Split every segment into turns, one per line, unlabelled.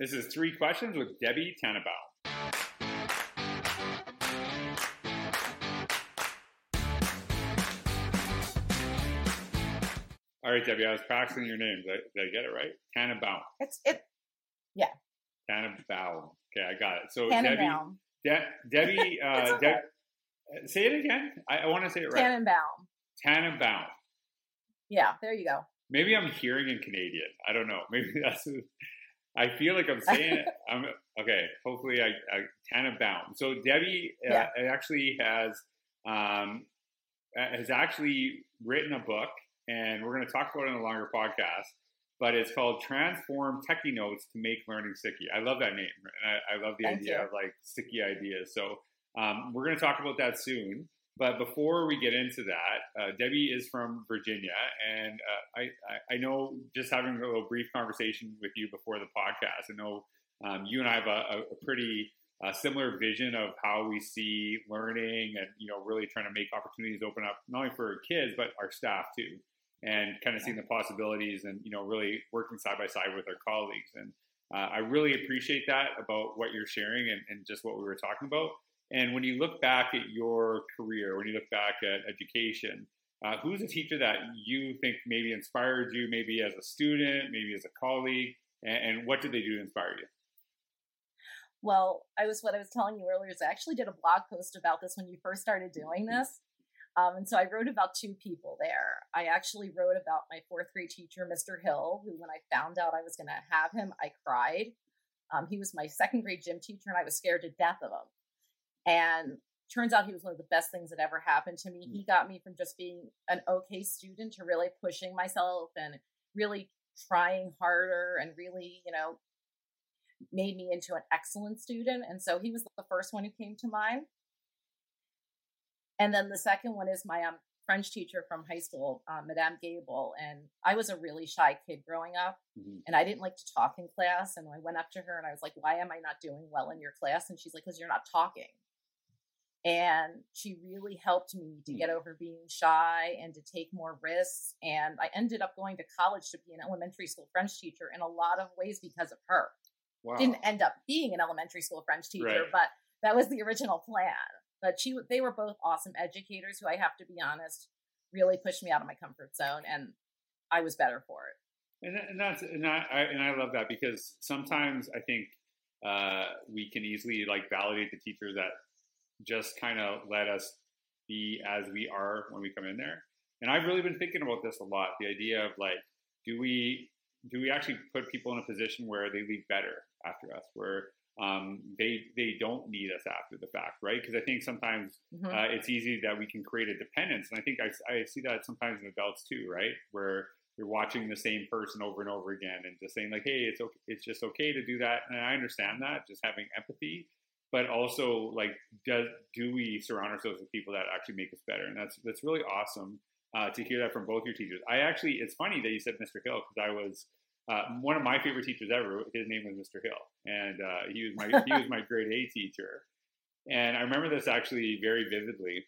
This is three questions with Debbie Tannenbaum. All right, Debbie, I was practicing your name. Did I, did I get it right? Tannenbaum.
It's it. Yeah.
Tannenbaum. Okay, I got it. So
Tannenbaum.
Debbie, De- Debbie, uh,
okay.
Deb- say it again. I, I want to say it right.
Tannenbaum.
Tannenbaum.
Yeah, there you go.
Maybe I'm hearing in Canadian. I don't know. Maybe that's. I feel like I'm saying it. I'm okay. Hopefully, I, I bound. So Debbie uh, actually has um, uh, has actually written a book, and we're going to talk about it in a longer podcast. But it's called Transform Techy Notes to Make Learning Sticky. I love that name, and I, I love the
Thank
idea
you.
of like sticky ideas. So um, we're going to talk about that soon. But before we get into that, uh, Debbie is from Virginia, and uh, I, I know just having a little brief conversation with you before the podcast. I know um, you and I have a, a pretty uh, similar vision of how we see learning, and you know, really trying to make opportunities open up not only for kids but our staff too, and kind of seeing the possibilities, and you know, really working side by side with our colleagues. And uh, I really appreciate that about what you're sharing and, and just what we were talking about. And when you look back at your career, when you look back at education, uh, who's a teacher that you think maybe inspired you, maybe as a student, maybe as a colleague, and, and what did they do to inspire you?
Well, I was what I was telling you earlier is I actually did a blog post about this when you first started doing this. Um, and so I wrote about two people there. I actually wrote about my fourth grade teacher, Mr. Hill, who, when I found out I was going to have him, I cried. Um, he was my second grade gym teacher, and I was scared to death of him. And turns out he was one of the best things that ever happened to me. He got me from just being an okay student to really pushing myself and really trying harder and really, you know, made me into an excellent student. And so he was the first one who came to mind. And then the second one is my um, French teacher from high school, um, Madame Gable. And I was a really shy kid growing up,
Mhm.
and I didn't like to talk in class. And I went up to her and I was like, Why am I not doing well in your class? And she's like, Because you're not talking. And she really helped me to
Hmm.
get over being shy and to take more risks. And I ended up going to college to be an elementary school French teacher in a lot of ways because of her
Wow.
didn't end up being an elementary school French teacher,
Right.
but that was the original plan. But she, they were both awesome educators who I have to be honest, really pushed me out of my comfort zone, and I was better for it.
And, and that's and I, I and I love that because sometimes I think uh, we can easily like validate the teachers that just kind of let us be as we are when we come in there. And I've really been thinking about this a lot. The idea of like, do we do we actually put people in a position where they leave better after us, where um, they they don't need us after the fact, right? Because I think sometimes
Mhm.
uh, it's easy that we can create a dependence. And I think I, I see that sometimes in adults too, right? Where you're watching the same person over and over again and just saying like, hey, it's okay, it's just okay to do that. And I understand that, just having empathy, but also like, does do we surround ourselves with people that actually make us better? And that's that's really awesome uh, to hear that from both your teachers. I actually, it's funny that you said Mr. Hill because I was. Uh, one of my favorite teachers ever. His name was Mr. Hill, and uh, he was my he was my grade A teacher. And I remember this actually very vividly.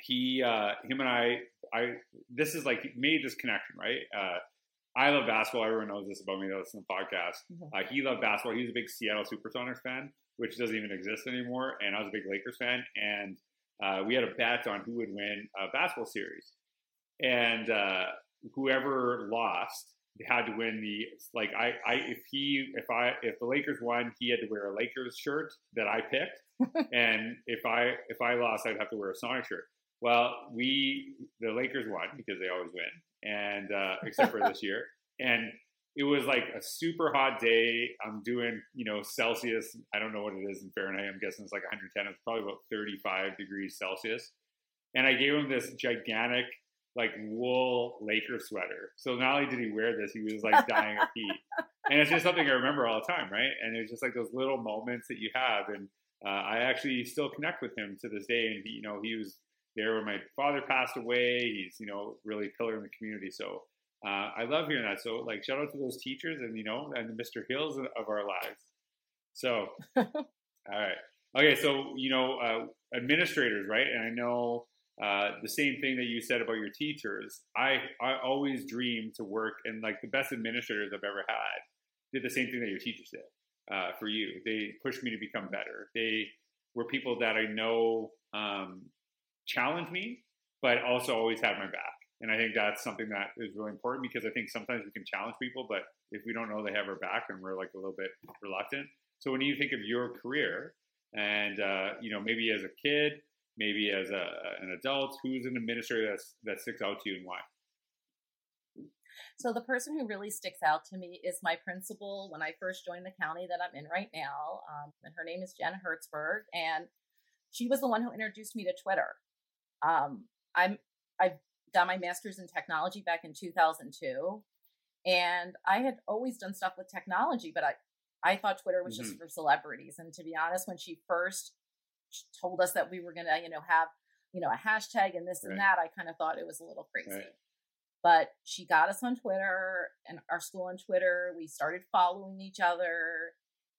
He, uh, him, and I, I. This is like made this connection, right? I love basketball. Everyone knows this about me. That to the podcast.
Mhm.
Uh, he loved basketball. He was a big Seattle SuperSonics fan, which doesn't even exist anymore. And I was a big Lakers fan. And uh, we had a bet on who would win a basketball series. And uh, whoever lost had to win the like I, I if he if I if the Lakers won he had to wear a Lakers shirt that I picked and if I if I lost I'd have to wear a Sonic shirt. Well, we the Lakers won because they always win, and uh, except for this year, and it was like a super hot day. I'm doing you know Celsius. I don't know what it is in Fahrenheit. I'm guessing it's like 110. It's probably about 35 degrees Celsius, and I gave him this gigantic like wool Laker sweater. So not only did he wear this, he was like dying of heat. And it's just something I remember all the time, right? And it's just like those little moments that you have. And uh, I actually still connect with him to this day. And he, you know, he was there when my father passed away. He's, you know, really a pillar in the community. So uh, I love hearing that. So like shout out to those teachers and, you know, and Mr. Hills of our lives. So, all right. Okay. So, you know, uh, administrators, right? And I know uh, the same thing that you said about your teachers. I I always dreamed to work, and like the best administrators I've ever had did the same thing that your teachers did. uh, for you. They pushed me to become better. They were people that I know um, challenge me, but also always have my back. And I think that's something that is really important because I think sometimes we can challenge people, but if we don't know they have our back, and we're like a little bit reluctant. So when you think of your career, and uh, you know maybe as a kid, maybe as a, an adult, who's an administrator that's, that sticks out to you and why?
So the person who really sticks out to me is my principal when I first joined the county that I'm in right now, um, and her name is Jen Hertzberg, and she was the one who introduced me to Twitter. Um, I'm I've done my master's in technology back in 2002, and I had always done stuff with technology, but I I thought Twitter was mm-hmm. just for celebrities. And to be honest, when she first told us that we were gonna you know have you know a hashtag and this right. and that, I kind of thought it was a little crazy. Right. But she got us on Twitter and our school on Twitter. We started following each other.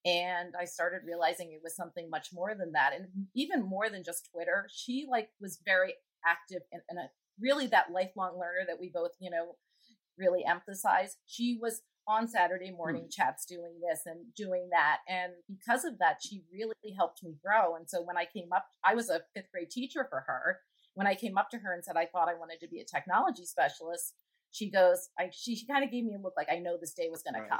And I started realizing it was something much more than that. And even more than just Twitter. She like was very active and, and a, really that lifelong learner that we both, you know, really emphasize. She was on Saturday morning mm. chats doing this and doing that. And because of that, she really helped me grow. And so when I came up, I was a fifth grade teacher for her when I came up to her and said I thought I wanted to be a technology specialist, she goes, I, she, she kind of gave me a look like I know this day was going to come.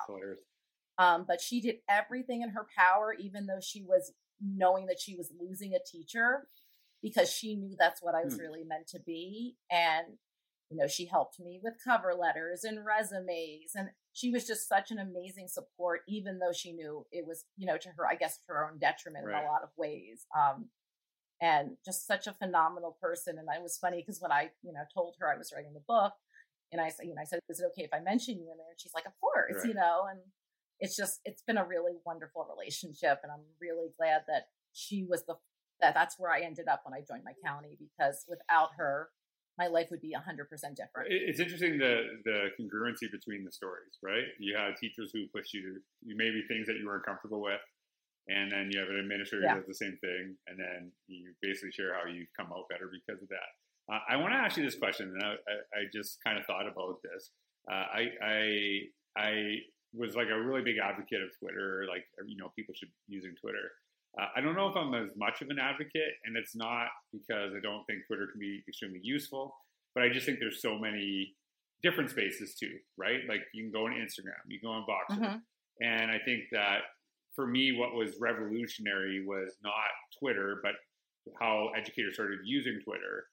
Um, but she did everything in her power, even though she was knowing that she was losing a teacher because she knew that's what I was hmm. really meant to be. And, you know, she helped me with cover letters and resumes. And she was just such an amazing support, even though she knew it was, you know, to her, I guess, to her own detriment right. in a lot of ways. Um, and just such a phenomenal person. And it was funny because when I, you know, told her I was writing the book, and I said, you know, I said, is it okay if I mention you in there? And she's like, of course, right. you know, and it's just, it's been a really wonderful relationship. And I'm really glad that she was the, that that's where I ended up when I joined my county because without her, my life would be 100% different.
It's interesting the the congruency between the stories, right? You had teachers who pushed you to you maybe things that you weren't comfortable with, and then you have an administrator yeah. who does the same thing, and then you basically share how you've come out better because of that. Uh, I want to ask you this question, and I, I, I just kind of thought about this. Uh, I, I I was like a really big advocate of Twitter, like you know people should be using Twitter. Uh, I don't know if I'm as much of an advocate, and it's not because I don't think Twitter can be extremely useful, but I just think there's so many different spaces too, right? Like you can go on Instagram, you can go on Voxer, mm-hmm. and I think that for me, what was revolutionary was not Twitter, but how educators started using Twitter.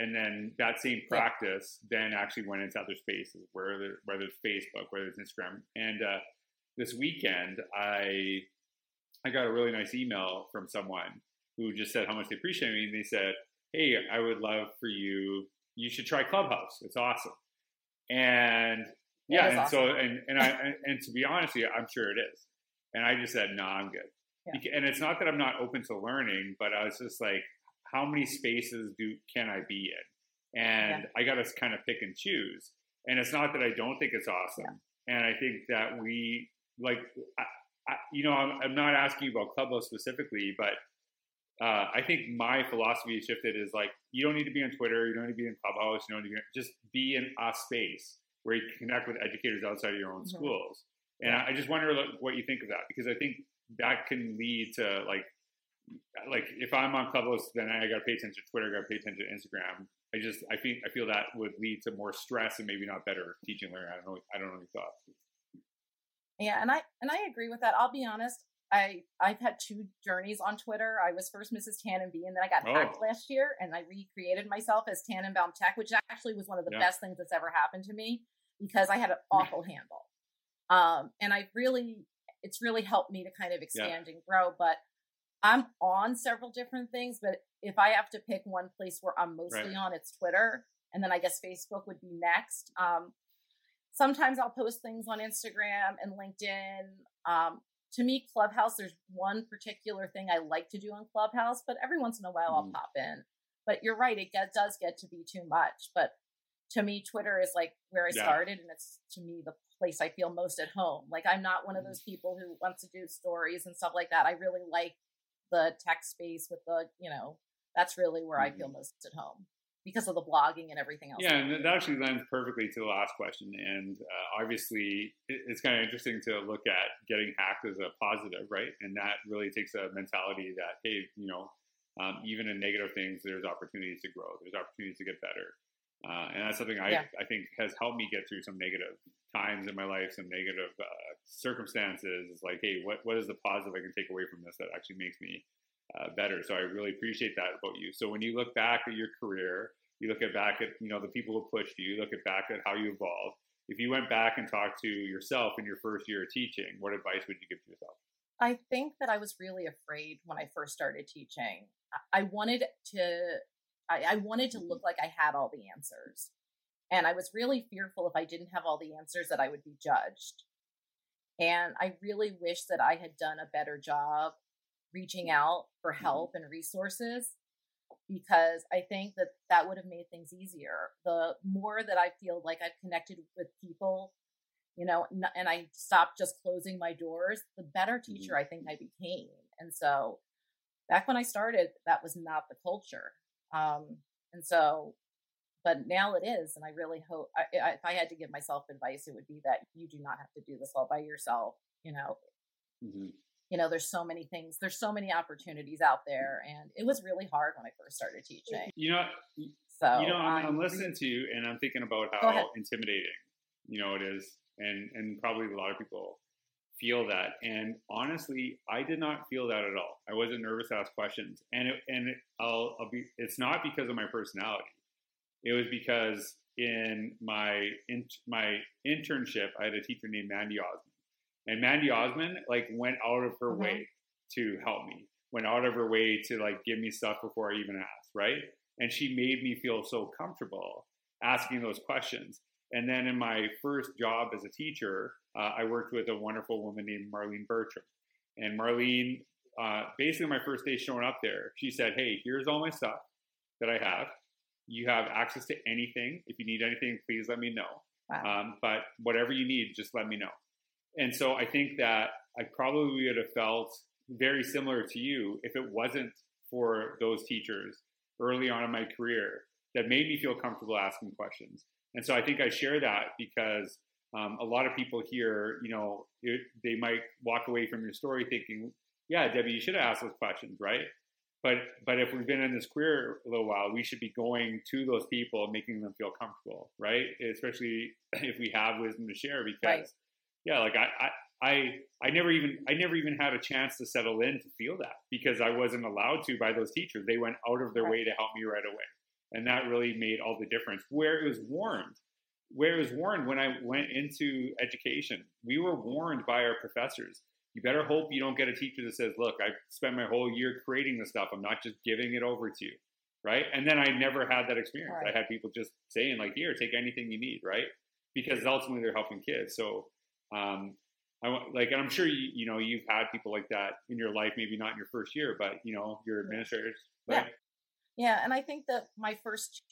And then that same practice yeah. then actually went into other spaces, whether whether it's Facebook, whether it's Instagram. And uh, this weekend, I I got a really nice email from someone who just said how much they appreciate me, and they said, "Hey, I would love for you. You should try Clubhouse. It's awesome." And yeah, and awesome. so and and I and, and to be honest, with you, I'm sure it is. And I just said, no, nah, I'm good. Yeah. And it's not that I'm not open to learning, but I was just like, how many spaces do can I be in? And yeah. I got to kind of pick and choose. And it's not that I don't think it's awesome. Yeah. And I think that we like, I, I, you know, I'm, I'm, not asking about Clubhouse specifically, but uh, I think my philosophy shifted is like, you don't need to be on Twitter, you don't need to be in Clubhouse, you don't need to be, just be in a space where you can connect with educators outside of your own mm-hmm. schools. And I just wonder what you think of that because I think that can lead to like like if I'm on Clubhouse, then I got to pay attention to Twitter, I got to pay attention to Instagram. I just I think I feel that would lead to more stress and maybe not better teaching learning. I don't know. I don't know any thoughts.
Yeah, and I and I agree with that. I'll be honest. I I've had two journeys on Twitter. I was first Mrs. Tannenby, and then I got oh. hacked last year, and I recreated myself as Tannenbaum Tech, which actually was one of the yeah. best things that's ever happened to me because I had an awful handle. Um, and I really, it's really helped me to kind of expand yeah. and grow. But I'm on several different things, but if I have to pick one place where I'm mostly right. on, it's Twitter. And then I guess Facebook would be next. Um, sometimes I'll post things on Instagram and LinkedIn. Um, to me, Clubhouse, there's one particular thing I like to do on Clubhouse, but every once in a while mm. I'll mm-hmm. pop in. But you're right, it get, does get to be too much. But to me, Twitter is like where I yeah. started, and it's to me the place I feel most at home. Like I'm not one of mm-hmm. those people who wants to do stories and stuff like that. I really like the tech space with the, you know, that's really where I feel mm-hmm. most at home. because of the blogging and everything else.
Yeah, and that actually lends perfectly to the last question. And uh, obviously, it's kind of interesting to look at getting hacked as a positive, right? And that really takes a mentality that, hey, you know, um, even in negative things, there's opportunities to grow, there's opportunities to get better. Uh, and that's something I, yeah. I think has helped me get through some negative times in my life, some negative uh, circumstances. It's like, hey, what, what is the positive I can take away from this that actually makes me uh, better? So I really appreciate that about you. So when you look back at your career, you look at back at you know the people who pushed you, you look at back at how you evolved. If you went back and talked to yourself in your first year of teaching, what advice would you give to yourself?
I think that I was really afraid when I first started teaching. I wanted to I, I wanted to mm-hmm. look like I had all the answers. And I was really fearful if I didn't have all the answers that I would be judged. And I really wish that I had done a better job reaching out for mm-hmm. help and resources because I think that that would have made things easier. The more that I feel like I've connected with people, you know, and I stopped just closing my doors, the better teacher mm-hmm. I think I became. And so back when I started, that was not the culture. Um, and so, but now it is. And I really hope I, I, if I had to give myself advice, it would be that you do not have to do this all by yourself. You know, mm-hmm. you know, there's so many things, there's so many opportunities out there. And it was really hard when I first started teaching.
You know, so you know, I'm, I'm listening to you and I'm thinking about how intimidating, you know, it is. And, and probably a lot of people feel that. And honestly, I did not feel that at all. I wasn't nervous to ask questions, and it, and it, I'll, I'll be. It's not because of my personality. It was because in my in, my internship, I had a teacher named Mandy Osmond, and Mandy Osmond like went out of her mm-hmm. way to help me. Went out of her way to like give me stuff before I even asked, right? And she made me feel so comfortable asking those questions. And then in my first job as a teacher, uh, I worked with a wonderful woman named Marlene Bertram. And Marlene, uh, basically, my first day showing up there, she said, Hey, here's all my stuff that I have. You have access to anything. If you need anything, please let me know. Wow. Um, but whatever you need, just let me know. And so I think that I probably would have felt very similar to you if it wasn't for those teachers early on in my career that made me feel comfortable asking questions. And so I think I share that because um, a lot of people here, you know, it, they might walk away from your story thinking, yeah, Debbie, you should have asked those questions, right? But but if we've been in this career a little while, we should be going to those people and making them feel comfortable, right? Especially if we have wisdom to share, because right. yeah, like I, I I I never even I never even had a chance to settle in to feel that because I wasn't allowed to by those teachers. They went out of their right. way to help me right away, and that really made all the difference. Where it was warned, where it was warned when I went into education. We were warned by our professors. You better hope you don't get a teacher that says, "Look, I spent my whole year creating this stuff. I'm not just giving it over to you." Right? And then I never had that experience. Right. I had people just saying, like, "Here, take anything you need." Right? Because ultimately they're helping kids. So, um, I like, and I'm sure you, you know, you've had people like that in your life. Maybe not in your first year, but you know, your administrators.
Right? Yeah. Yeah, and I think that my first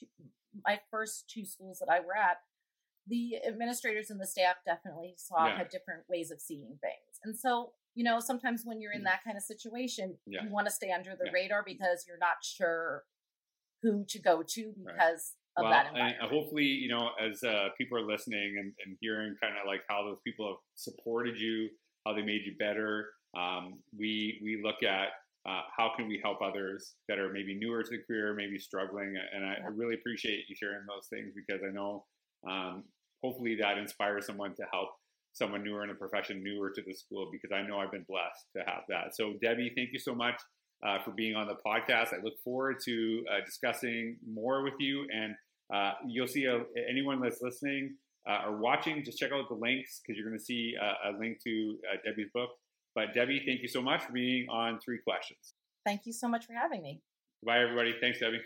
my first two schools that I were at, the administrators and the staff definitely saw yeah. had different ways of seeing things. And so, you know, sometimes when you're in mm. that kind of situation, yeah. you want to stay under the yeah. radar because you're not sure who to go to because right. of
well,
that environment.
And hopefully, you know, as uh, people are listening and, and hearing kind of like how those people have supported you, how they made you better, um, we we look at uh, how can we help others that are maybe newer to the career, maybe struggling, and I, I really appreciate you sharing those things because I know um, hopefully that inspires someone to help someone newer in a profession, newer to the school, because I know I've been blessed to have that. So, Debbie, thank you so much uh, for being on the podcast. I look forward to uh, discussing more with you, and uh, you'll see a, uh, anyone that's listening uh, or watching. Just check out the links because you're going to see uh, a link to Debbie's book. But Debbie, thank you so much for being on Three Questions.
Thank you so much for having me.
Bye, everybody. Thanks, Debbie.